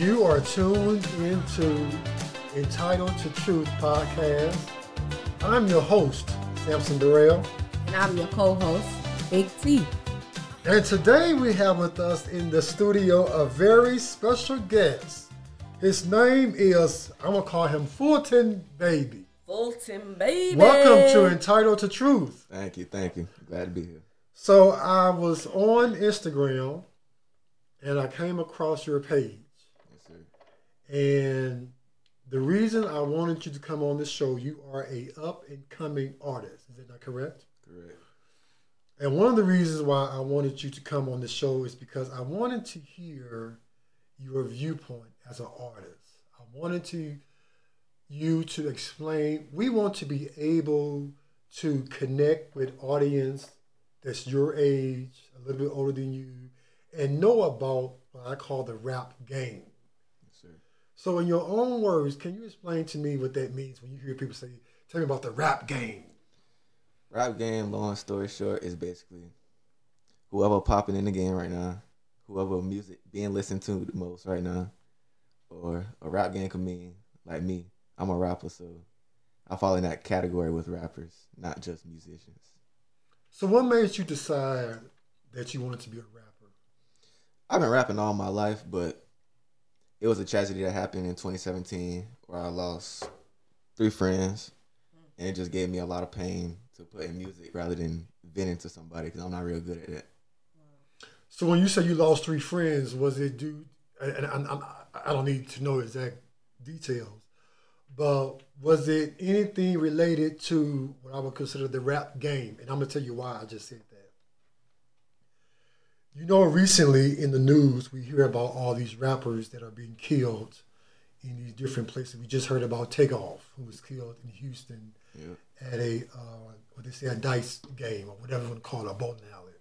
You are tuned into Entitled to Truth podcast. I'm your host, Samson Burrell. And I'm your co-host, Big T. And today we have with us in the studio a very special guest. His name is, I'm going to call him Fulton Baby. Fulton Baby. Welcome to Entitled to Truth. Thank you, thank you. Glad to be here. So I was on Instagram and I came across your page. And the reason I wanted you to come on this show, you are a up and coming artist. Is that not correct? Correct. And one of the reasons why I wanted you to come on the show is because I wanted to hear your viewpoint as an artist. I wanted to you to explain. We want to be able to connect with audience that's your age, a little bit older than you, and know about what I call the rap game. So, in your own words, can you explain to me what that means when you hear people say, "Tell me about the rap game"? Rap game, long story short, is basically whoever popping in the game right now, whoever music being listened to the most right now, or a rap game could mean like me. I'm a rapper, so I fall in that category with rappers, not just musicians. So, what made you decide that you wanted to be a rapper? I've been rapping all my life, but it was a tragedy that happened in 2017 where I lost three friends, and it just gave me a lot of pain to put in music rather than venting to somebody because I'm not real good at it. So, when you say you lost three friends, was it due? And I, I, I don't need to know exact details, but was it anything related to what I would consider the rap game? And I'm gonna tell you why I just said. You know, recently in the news, we hear about all these rappers that are being killed in these different places. We just heard about Takeoff, who was killed in Houston Yeah. at a uh, what they say a dice game or whatever you want to call it, a bowling alley.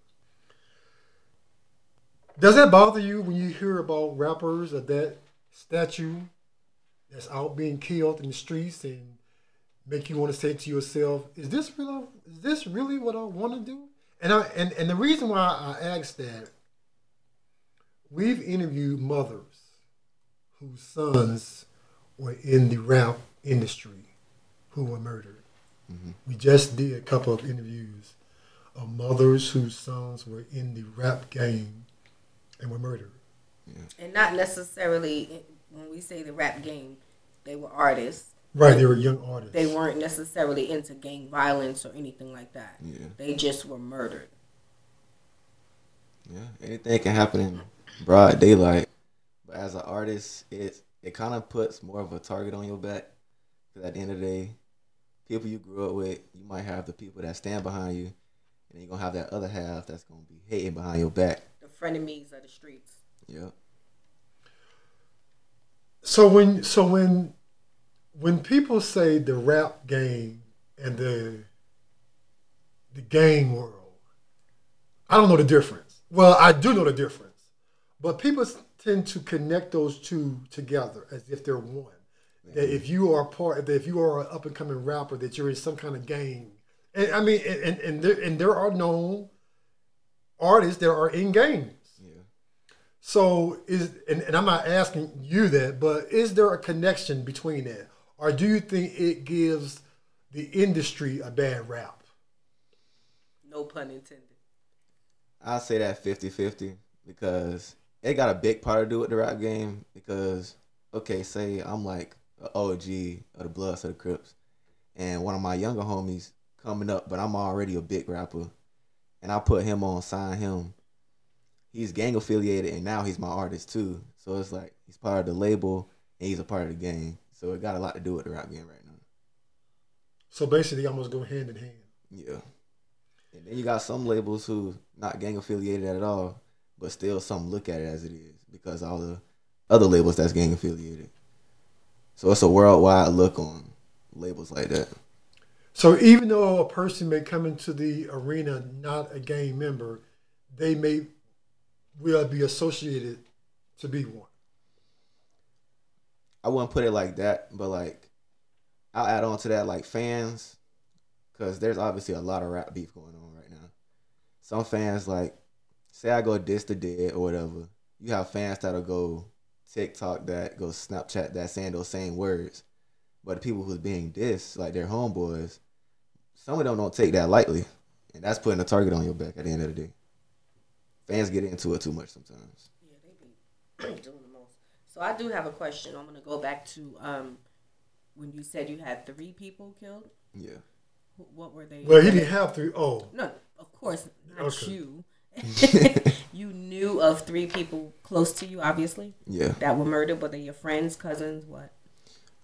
Does that bother you when you hear about rappers of that statue that's out being killed in the streets and make you want to say to yourself, "Is this really? Is this really what I want to do?" And I and, and the reason why I asked that, we've interviewed mothers whose sons were in the rap industry who were murdered. Mm-hmm. We just did a couple of interviews of mothers whose sons were in the rap game and were murdered. And not necessarily when we say the rap game, they were artists. Right, they were young artists. They weren't necessarily into gang violence or anything like that. Yeah. They just were murdered. Yeah, anything can happen in broad daylight. But as an artist, it it kind of puts more of a target on your back. Because at the end of the day, people you grew up with, you might have the people that stand behind you, and you're gonna have that other half that's gonna be hating behind your back. The frenemies of the streets. Yep. So when so when when people say the rap game and the the gang world, I don't know the difference. Well, I do know the difference, but people tend to connect those two together as if they're one. That mm-hmm. if you are part, that if you are an up and coming rapper, that you're in some kind of gang. And I mean, and and and there, and there are known artists that are in gangs. Yeah. So is and, and I'm not asking you that, but is there a connection between that? Or do you think it gives the industry a bad rap? No pun intended. I'll say that 50-50 because it got a big part to do with the rap game. Because okay, say I'm like an OG of the Bloods of the Crips, and one of my younger homies coming up, but I'm already a big rapper, and I put him on, sign him. He's gang affiliated, and now he's my artist too. So it's like he's part of the label, and he's a part of the gang. So it got a lot to do with the rap game right now. So basically, they almost go hand in hand. Yeah. And then you got some labels who not gang affiliated at all, but still some look at it as it is because all the other labels that's gang affiliated. So it's a worldwide look on labels like that. So even though a person may come into the arena not a gang member, they may will be associated to be one. I wouldn't put it like that, but like I'll add on to that like fans, because there's obviously a lot of rap beef going on right now. Some fans like say I go diss the dead or whatever. You have fans that'll go TikTok that, go Snapchat that, saying those same words. But the people who's being dissed, like their homeboys, some of them don't take that lightly, and that's putting a target on your back at the end of the day. Fans get into it too much sometimes. Yeah, they be. So I do have a question. I'm gonna go back to um, when you said you had three people killed. Yeah. What were they? Well, he didn't have to. Oh, No, of course not Okay. you. you knew of three people close to you, obviously, Yeah. that were murdered. Were they your friends, cousins, what?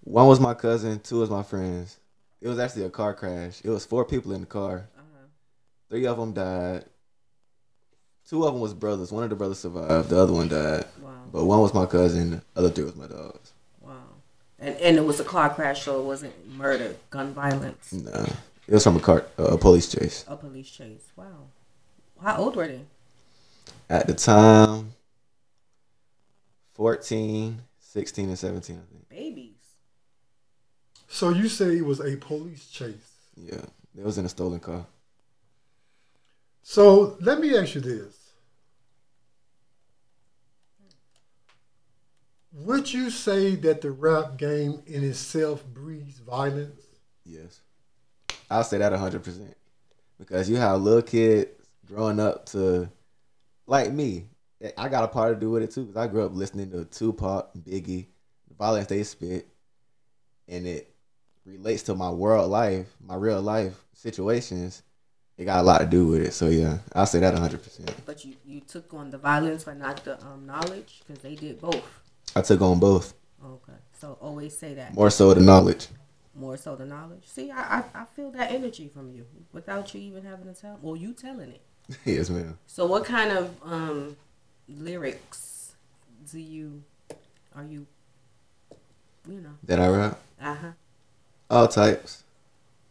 One was my cousin, two was my friends. It was actually a car crash. It was four people in the car. Uh-huh. Three of them died. Two of them was brothers. One of the brothers survived. The other one died. Wow, But one was my cousin. The other three was my dogs. wow. And and it was a car crash, so it wasn't murder, gun violence, Nah. It was from a car, uh, a police chase. a police chase. Wow. How old were they? At the time, 14, 16, and 17, I think. Babies. so you say it was a police chase. Yeah. It was in a stolen car. So let me ask you this. Would you say that the rap game in itself breeds violence? Yes. I'll say that 100%. Because you have little kids growing up to, like me, I got a part to do with it too. Because I grew up listening to Tupac, Biggie, the violence they spit, and it relates to my world life, my real life situations. It got a lot to do with it. So yeah, I'll say that 100%. But you, you took on the violence but not the um, knowledge because they did both. I took on both, Okay. So always say that. more so the knowledge. More so the knowledge. See, I, I, I feel that energy from you without you even having to tell. Or you telling it. yes, ma'am. So what kind of um, lyrics do you, are you, you know, That I rap? uh-huh. All types.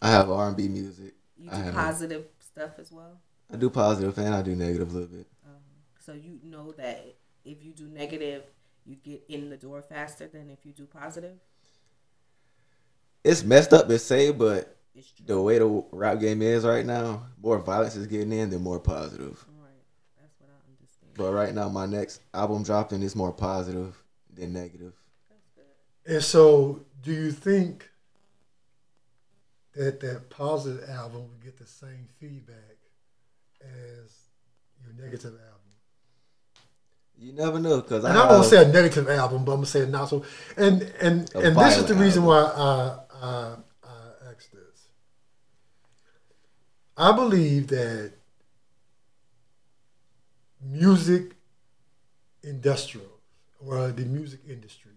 I have R&B music. You I do have- positive stuff as well? I do positive and I do negative a little bit. Um, so you know that if you do negative, you get in the door faster than if you do positive? It's messed up to say, but It's true. the way the rap game is right now, more violence is getting in than more positive. Right. That's what I understand. But right now, my next album dropping is more positive than negative. And so, do you think that that positive album will get the same feedback as your negative album? You never know, cause And I won't have- say a negative album, but I'm gonna say not so. And and and this is the reason album. why I, I I asked this. I believe that music industrial or the music industry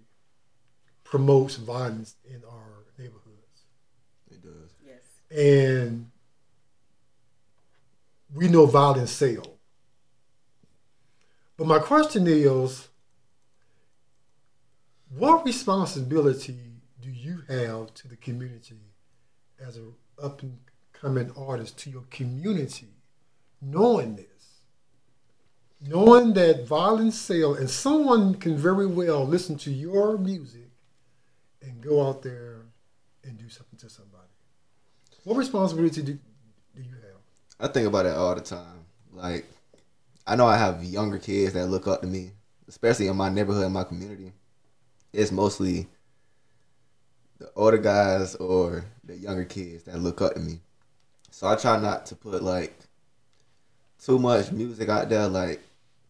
promotes violence in our it does. Yes. and we know violence sells. But my question is, what responsibility do you have to the community as an up and coming artist to your community, knowing this? Knowing that violence sells, and someone can very well listen to your music and go out there and do something to somebody. What responsibility do, do you have? I think about it all the time. Like, I know I have younger kids that look up to me, especially in my neighborhood, in my community. It's mostly the older guys or the younger kids that look up to me. So I try not to put like too much music out there, like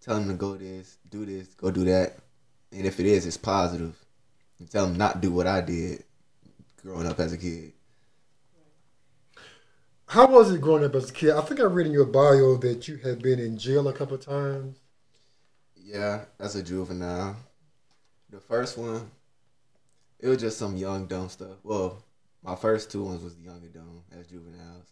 tell them to go this, do this, go do that. And if it is, it's positive. And tell them not do what I did growing up as a kid. How was it growing up as a kid? I think I read in your bio that you had been in jail a couple of times. Yeah, as a juvenile. The first one, it was just some young dumb stuff. Well, my first two ones was young and dumb as juveniles.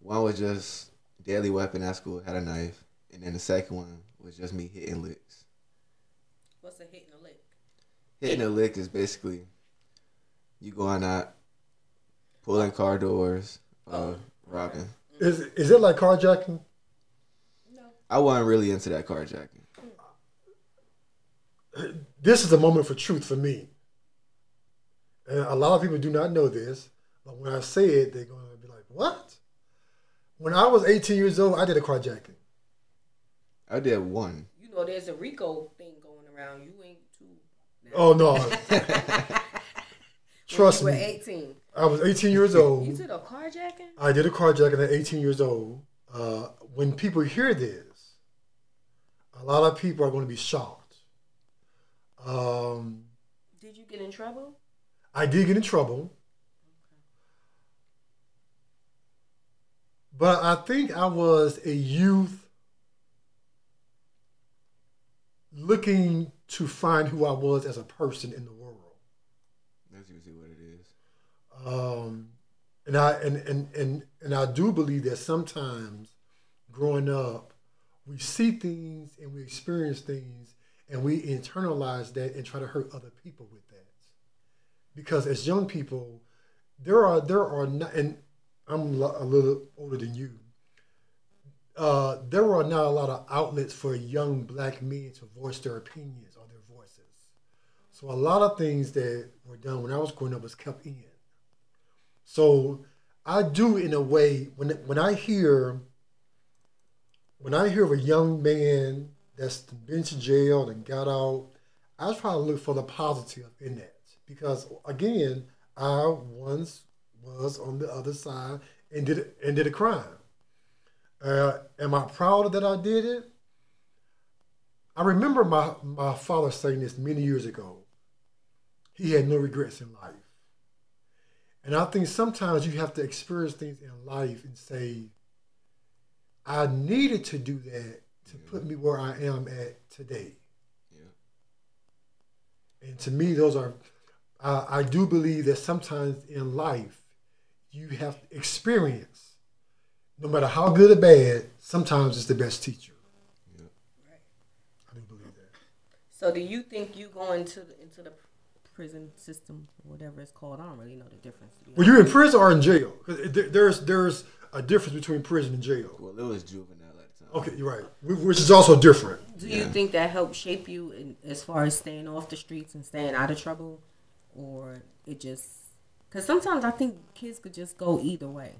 One was just deadly weapon at school, had a knife, and then the second one was just me hitting licks. What's a hitting a lick? Hitting a lick is basically you going out, pulling car doors, uh, Oh. robbing. Is is it like carjacking? No. I wasn't really into that carjacking. This is a moment for truth for me. And a lot of people do not know this, but when I say it, they're going to be like, "What?" When I was 18 years old, I did a carjacking. I did one. You know, there's a RICO thing going around. You ain't too. Oh no, trust when you me. were 18. I was 18 years old. You did a carjacking? I did a carjacking at 18 years old. Uh, when people hear this, a lot of people are going to be shocked. Um, Did you get in trouble? I did get in trouble, but I think I was a youth looking to find who I was as a person in the world. That's usually what it is. um, and I and, and and and I do believe that sometimes growing up, we see things and we experience things and we internalize that and try to hurt other people with that. Because as young people, there are there are not, and I'm a little older than you. Uh, there are not a lot of outlets for young black men to voice their voices. So a lot of things that were done when I was growing up was kept in. So I do in a way when when I hear when I hear of a young man that's been to jail and got out, I try to look for the positive in that because again, I once was on the other side and did and did a crime. Uh, am I proud that I did it? I remember my, my father saying this many years ago. He had no regrets in life. And I think sometimes you have to experience things in life and say, I needed to do that to put me where I am at today. Yeah. And to me, those are, uh, I do believe that sometimes in life, you have to experience, no matter how good or bad, sometimes it's the best teacher. Yeah. I do believe that. So do you think you go into the, into the prison system, or whatever it's called? I don't really know the difference. to be Were you in prison or in jail? 'Cause there- There's, there's a difference between prison and jail. Well, it was juvenile at the time. Okay, you're right. Which is also different. Do you Yeah. think that helped shape you in, as far as staying off the streets and staying out of trouble, or it just? Because sometimes I think kids could just go either way.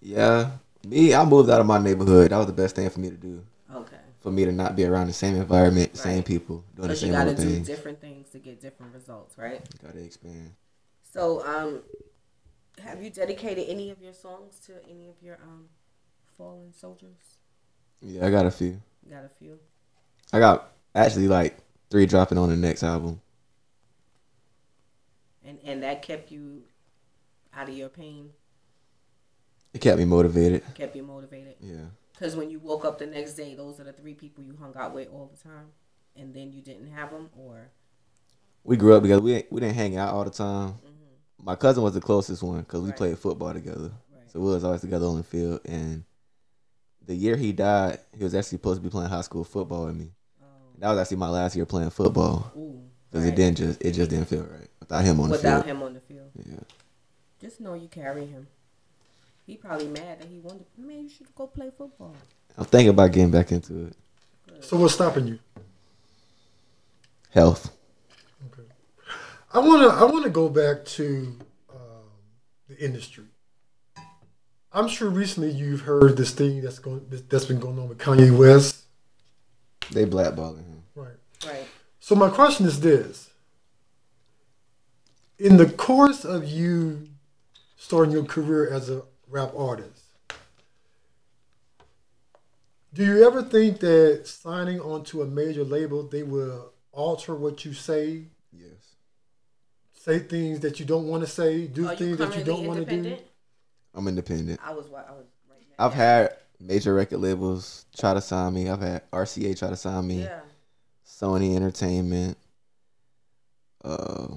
Yeah. Me, I moved out of my neighborhood. That was the best thing for me to do. Okay. For me to not be around the same environment, same people, doing the you same got to old do things. different things to get different results, right? You Gotta expand. So, um, have you dedicated any of your songs to any of your um fallen soldiers? Yeah, I got a few. You got a few. I got actually like three dropping on the next album. and and that kept you out of your pain, It kept me motivated. kept you motivated. Yeah. Because when you woke up the next day, those are the three people you hung out with all the time, and then you didn't have them, or We grew up together. We we didn't hang out all the time. Mhm. My cousin was the closest one because we Right. played football together. right? So we was always together on the field. And the year he died, he was actually supposed to be playing high school football with me. Um, That was actually my last year playing football because right. it didn't just it just didn't feel right without him on the field. Without him on the field, Yeah. just know you carry him. He probably mad that he wanted. Man, you should go play football. I'm thinking about getting back into it. So what's stopping you? Health. Okay. I wanna I wanna go back to um, the industry. I'm sure recently you've heard this thing that's going that's been going on with Kanye West. They blackballing him. Right. Right. So my question is this: In the course of you starting your career as a rap artist, do you ever think that signing onto a major label they will alter what you say, Yes. say things that you don't want to say, do Are you things that you don't want to do? I'm independent. I was. I was. Right now. I've had major record labels try to sign me. I've had RCA try to sign me. Yeah. Sony Entertainment. Uh,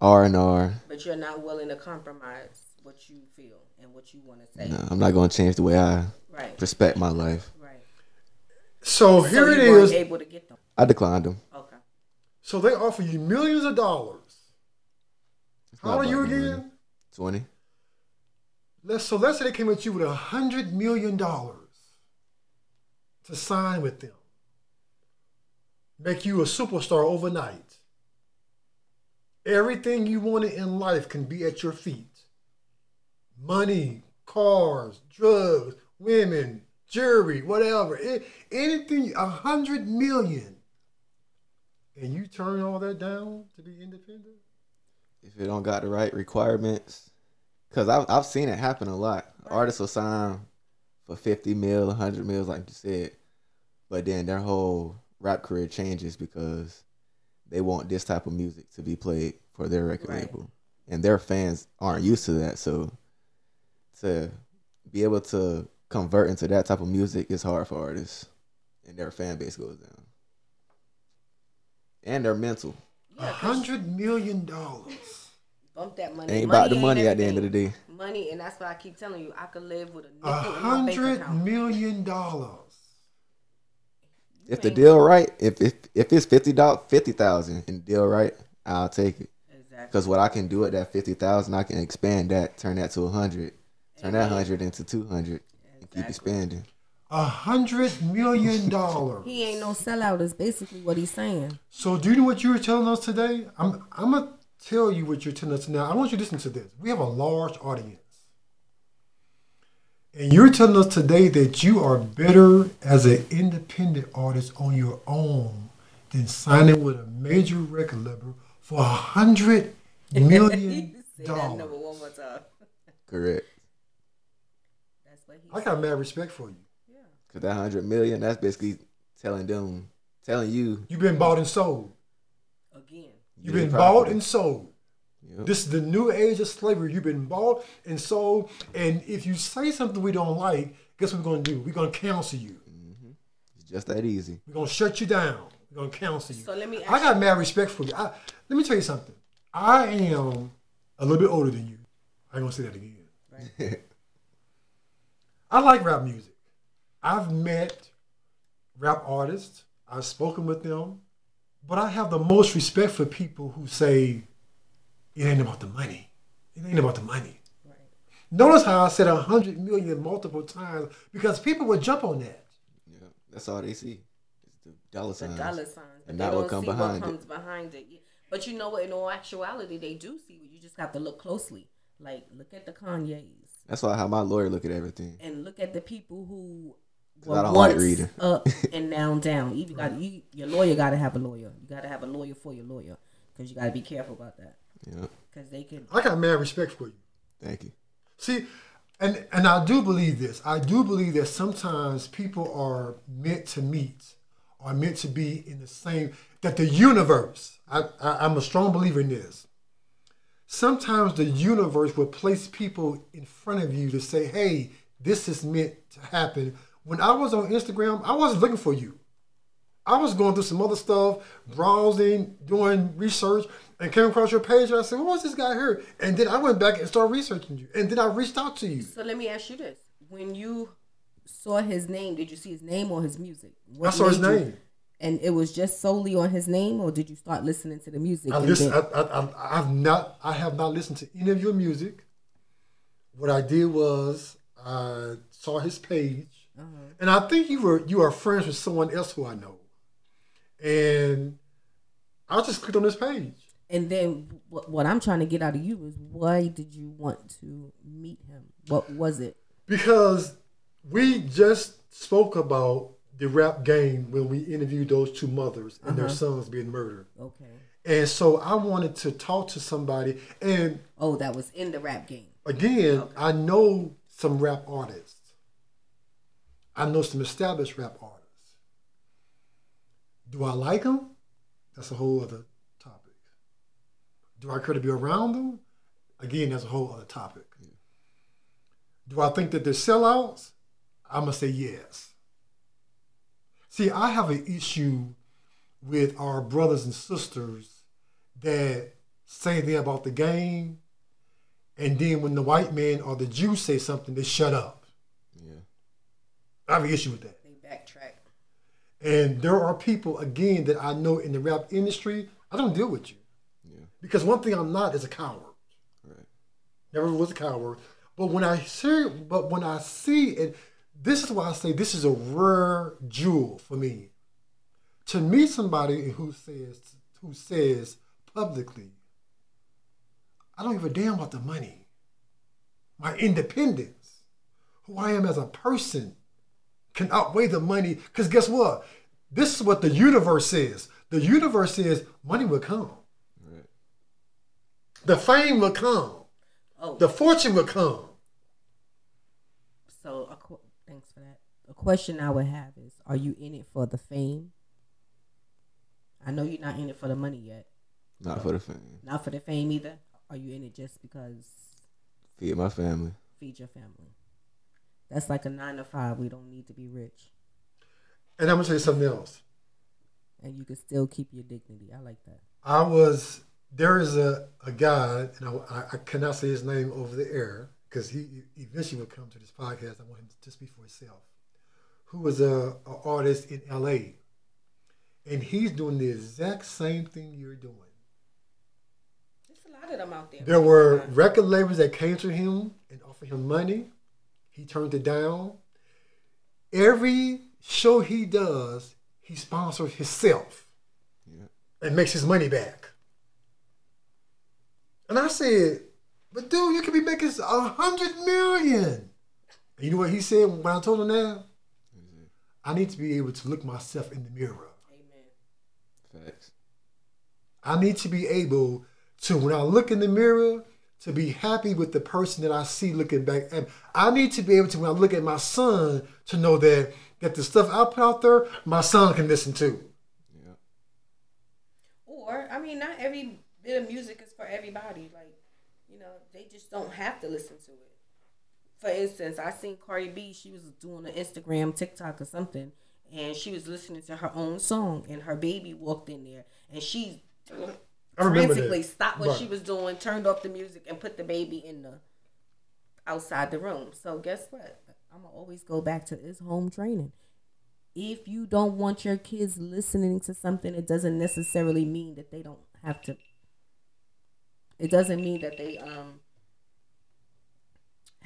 R and R. But you're not willing to compromise what you feel and what you want to say. No, I'm not gonna change the way I Right. respect my life. Right. So here so it you weren't able to get them. I declined them. Okay. So they offer you millions of dollars. It's How old are you about the again? Twenty. Let's so let's say they came at you with a hundred million dollars to sign with them, make you a superstar overnight. Everything you wanted in life can be at your feet. Money, cars, drugs, women, jewelry, whatever. Anything, a hundred million. and you turn all that down to be independent. if it don't got the right requirements. Cause I've I've seen it happen a lot. Artists will sign for fifty mil, hundred mils, like you said, but then their whole rap career changes because they want this type of music to be played for their record Right. label, and their fans aren't used to that. So to be able to convert into that type of music is hard for artists, and their fan base goes down, and their mental. A Yeah, 'cause hundred million dollars. bump that money. Ain't about the ain't money at the end of the day. Money, and that's why I keep telling you, I could live with a nickel A in my bank hundred account. million dollars. If the deal right, if if if it's fifty dollars, fifty thousand, and the deal right, I'll take it. Exactly. Because what I can do at that fifty thousand, I can expand that, turn that to a hundred, turn that hundred into two hundred, and keep expanding. A hundred million dollars. He ain't no sellout. Is basically what he's saying. So do you know what you were telling us today? I'm I'm gonna tell you what you're telling us now. I want you to listen to this. We have a large audience. And you're telling us today that you are better as an independent artist on your own than signing with a major record label for a hundred million Say that number dollars. one more time. Correct. That's what he. I got mad respect for you. Yeah. Cause that hundred million, that's basically telling them, telling you, You've been bought and sold. Again. You've your been bought and sold. Yep. This is the new age of slavery. You've been bought and sold. And if you say something we don't like, guess what we're going to do? We're going to counsel you. Mm-hmm. It's just that easy. We're going to shut you down. We're going to counsel you. So let me I ask got mad respect for you. I, let me tell you something. I am a little bit older than you. I ain't going to say that again. I like rap music. I've met rap artists. I've spoken with them. But I have the most respect for people who say, it ain't about the money. It ain't about the money. Right. Notice how I said a hundred million multiple times because people would jump on that. Yeah, that's all they see. It's the dollar The dollar signs. And they not don't what come see behind what it. comes behind it. Yeah. But you know what? In all actuality, they do see it. You just have to look closely. Like, look at the Kanye's That's why how my lawyer look at everything. and look at the people who 'Cause I don't like reading. up and now down. You got you, your lawyer got to have a lawyer. You got to have a lawyer for your lawyer because you got to be careful about that Yeah, because they can. I got mad respect for you. thank you. See, and and I do believe this. I do believe that sometimes people are meant to meet, are meant to be in the same. That the universe. I, I I'm a strong believer in this. Sometimes the universe will place people in front of you to say, "Hey, this is meant to happen." When I was on Instagram, I wasn't looking for you. I was going through some other stuff, browsing, doing research, and came across your page. And I said, "What's this guy here?" And then I went back and started researching you. And then I reached out to you. So let me ask you this: When you saw his name, did you see his name or his music? What I saw his made you- name. And it was just solely on his name, or did you start listening to the music? I listen. Then- I, I, I, I've not. I have not listened to any of your music. What I did was I saw his page, Uh-huh. and I think you were you are friends with someone else who I know, and I just clicked on this page. And then what, what I'm trying to get out of you is why did you want to meet him? What was it? Because we just spoke about the rap game when we interviewed those two mothers and their uh-huh. sons being murdered. Okay. And so I wanted to talk to somebody. And Oh, that was in the rap game. again, I know some rap artists. I know some established rap artists. Do I like them? That's a whole other topic. Do I care to be around them? Again, that's a whole other topic. Do I think that they're sellouts? I'm going to say yes. See, I have an issue with our brothers and sisters that say they're about the game, and then when the white man or the Jew say something, they shut up. Yeah, I have an issue with that. They backtrack. And there are people, again, that I know in the rap industry, I don't deal with you. yeah, Because one thing I'm not is a coward. right. Never was a coward. But when I see, but when I see it, this is why I say this is a rare jewel for me. To meet somebody who says who says publicly, I don't give a damn about the money. My independence, who I am as a person, can outweigh the money. Because guess what? This is what the universe says. The universe says money will come. Right. The fame will come. Oh, The fortune will come. so a qu- thanks for that. A question I would have is: Are you in it for the fame? I know you're not in it for the money yet. Not for the fame. Not for the fame either. Are you in it just because Feed my family. feed your family? That's like a nine to five. We don't need to be rich, And I'm gonna tell you something else. and you can still keep your dignity. I like that. I was there is a, a guy, and I, I cannot say his name over the air because he eventually will come to this podcast. I want him to speak for himself. Who was a, a artist in L.A. and he's doing the exact same thing you're doing. There's a lot of them out there. There were record labels that came to him and offered him money. He turned it down. Every show he does, he sponsors himself Yeah. and makes his money back. And I said, but dude, you could be making a hundred million. And you know what he said when I told him that? I need to be able to look myself in the mirror. Amen. Facts. I need to be able to, when I look in the mirror, to be happy with the person that I see looking back. And I need to be able to, when I look at my son, to know that that the stuff I put out there, my son can listen to. Yeah. Or I mean, not every bit of music is for everybody. Like, you know, they just don't have to listen to it. For instance, I seen Cardi B. She was doing an Instagram, TikTok, or something, and she was listening to her own song, and her baby walked in there, and she frantically stopped what Right. she was doing, turned off the music, and put the baby in the outside the room. So guess what? I'm gonna always go back to is home training. If you don't want your kids listening to something, it doesn't necessarily mean that they don't have to. It doesn't mean that they um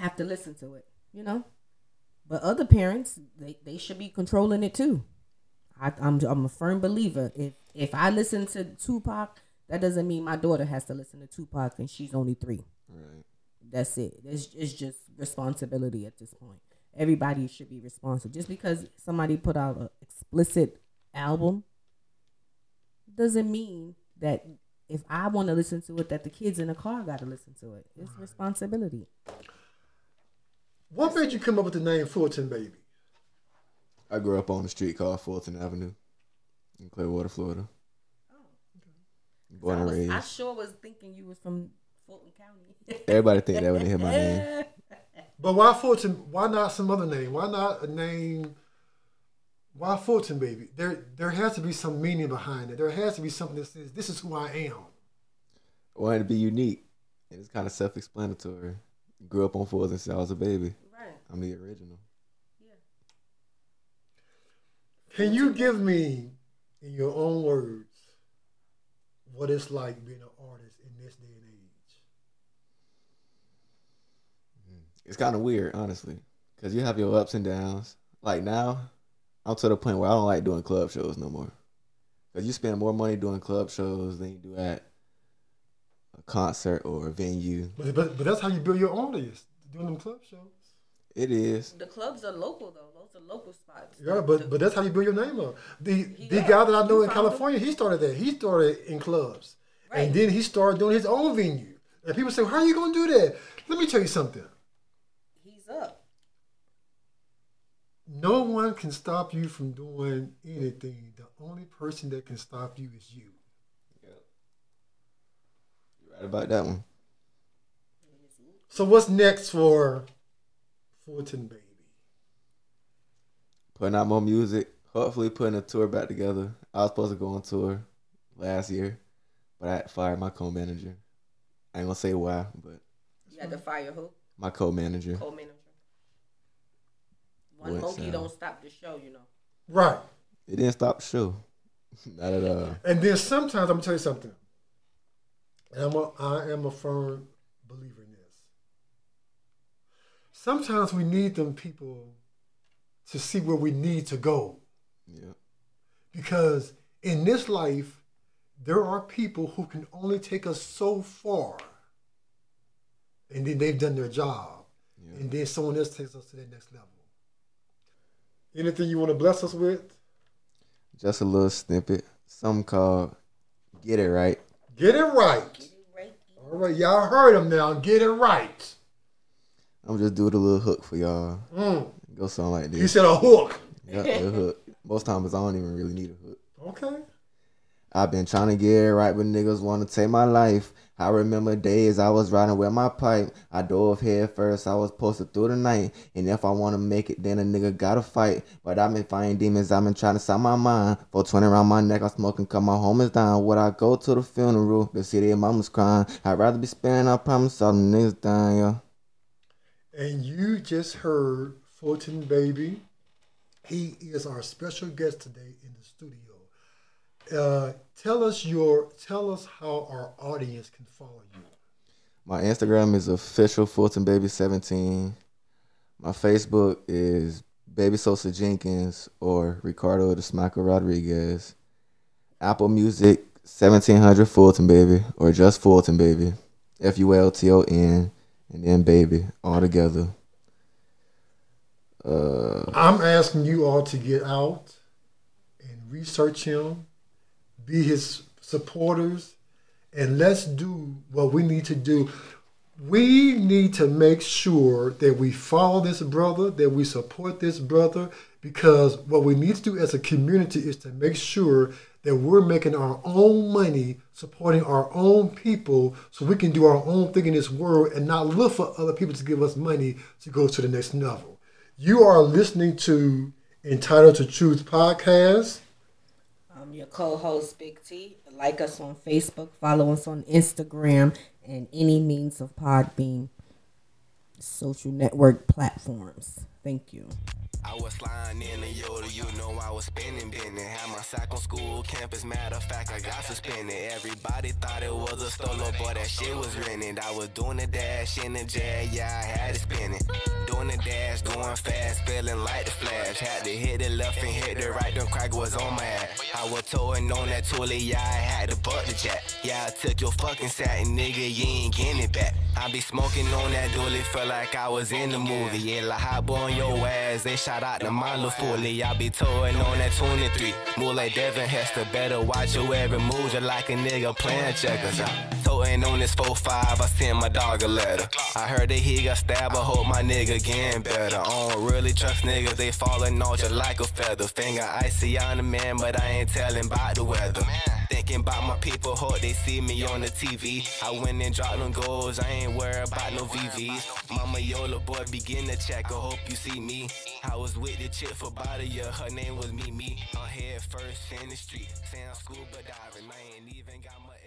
have to listen to it, you know. But other parents, they, they should be controlling it too. I, I'm I'm a firm believer. If if I listen to Tupac, that doesn't mean my daughter has to listen to Tupac, and she's only three. Right. That's it. It's, it's just responsibility at this point. Everybody should be responsible. Just because somebody put out an explicit album doesn't mean that if I want to listen to it, that the kids in the car got to listen to it. It's responsibility. What made you come up with the name Fulton Baby? I grew up on a street called Fulton Avenue in Clearwater, Florida. Oh, okay. Born I, and was, I sure was thinking you was from Fulton County. Everybody think that when they hear my name. But why Fulton? Why not some other name? Why not a name? Why Fulton Baby? There, there has to be some meaning behind it. There has to be something that says, "This is who I am." I wanted to be unique. And it's kind of self-explanatory. Grew up on Fulton since I was a baby. right. I'm the original. Yeah. Can you give me, in your own words, what it's like being an artist in this day and age? Mm. It's kind of weird, honestly, because you have your ups and downs. Like now, I'm to the point where I don't like doing club shows no more. Because you spend more money doing club shows than you do at a concert or a venue. But, but, but that's how you build your audience, doing them club shows. It is. The clubs are local though. Those are local spots. Yeah, but but that's how you build your name up. The the Yeah, guy that I know in found California, he started that. He started in clubs, Right. and then he started doing his own venue. And people say, "How are you going to do that?" Let me tell you something. He's up. No one can stop you from doing anything. The only person that can stop you is you. You're right about that one. So what's next for Fulton Baby? Putting out more music. Hopefully, putting a tour back together. I was supposed to go on tour last year, but I fired my co-manager. I ain't gonna say why, but You had to fire who? my co-manager. Co-manager. One What's, monkey don't stop the show, you know. Right. It didn't stop the show. Not at all. And then sometimes I'm gonna tell you something. And I'm a, I am a firm believer in this. Sometimes we need them people to see where we need to go. Yeah. Because in this life, there are people who can only take us so far. And then they've done their job. Yeah. And then someone else takes us to that next level. Anything you want to bless us with? Just a little snippet. something called "Get It Right." Get it right. All right, y'all heard him now. Get it right. I'm just doing a little hook for y'all. Mm. Go something like this. He this. said a hook. Yeah, the hook. Most times I don't even really need a hook. Okay. I've been trying to get it right, but niggas want to take my life. I remember days I was riding with my pipe. I dove head first, I was posted through the night. And if I want to make it, then a nigga gotta fight. But I've been fighting demons, I've been trying to stop my mind. 420 around my neck, I'm smoking, cause my home is down. Would I go to the funeral? The city of mama's crying. I'd rather be spending, I promise all the niggas dying, yeah. And you just heard Fulton Baby. He is our special guest today in the studio. Uh, tell us your tell us how our audience can follow you. My Instagram is official Fulton Baby 17. My Facebook is Baby Sosa Jenkins or Ricardo the Smacker Rodriguez. Apple Music 1700 Fulton Baby or just Fulton Baby. F U L T O N and then Baby all together. Uh, I'm asking you all to get out and research him, be his supporters, and let's do what we need to do. We need to make sure that we follow this brother, that we support this brother, because what we need to do as a community is to make sure that we're making our own money, supporting our own people, so we can do our own thing in this world and not look for other people to give us money to go to the next level. You are listening to Entitled to Truth podcast. I'm your co-host Big T. Like us on Facebook, follow us on Instagram, and any means of Podbean social network platforms. Thank you. I was flying in a Yoda, you know I was spinning, bending. Had my sack on school campus, matter of fact, I got suspended. Everybody thought it was a solo, but that shit was rented. I was doing the dash in the jet, yeah, I had it spinning. Doing the dash, going fast, feeling like the flash. Had to hit the left and hit the right, them crack was on my ass. I was towing on that toolie, yeah, I had to butt the jack. Yeah, I took your fucking satin, nigga, you ain't getting it back. I be smoking on that dually, felt like I was in the movie. Yeah, like hop on your ass, they shot out the mile fully. I be towing on that 23. Move like Devin Hester, better watch your every move, just like a nigga playing checkers. Uh, Towing on this 4-5, I sent my dog a letter. I heard that he got stabbed, I hope my nigga getting better. I don't really trust niggas, they falling off just like a feather. Finger icy on the man, but I ain't telling about the weather. Thinking about my people, hope they see me on the TV. I went and dropped them goals, I ain't worried about no VVs. Mama Yola boy, begin to check, I hope you see me. I was with the chick for about a year, her name was Mimi. I'm head first in the street, saying I'm scuba diving, I ain't even got L.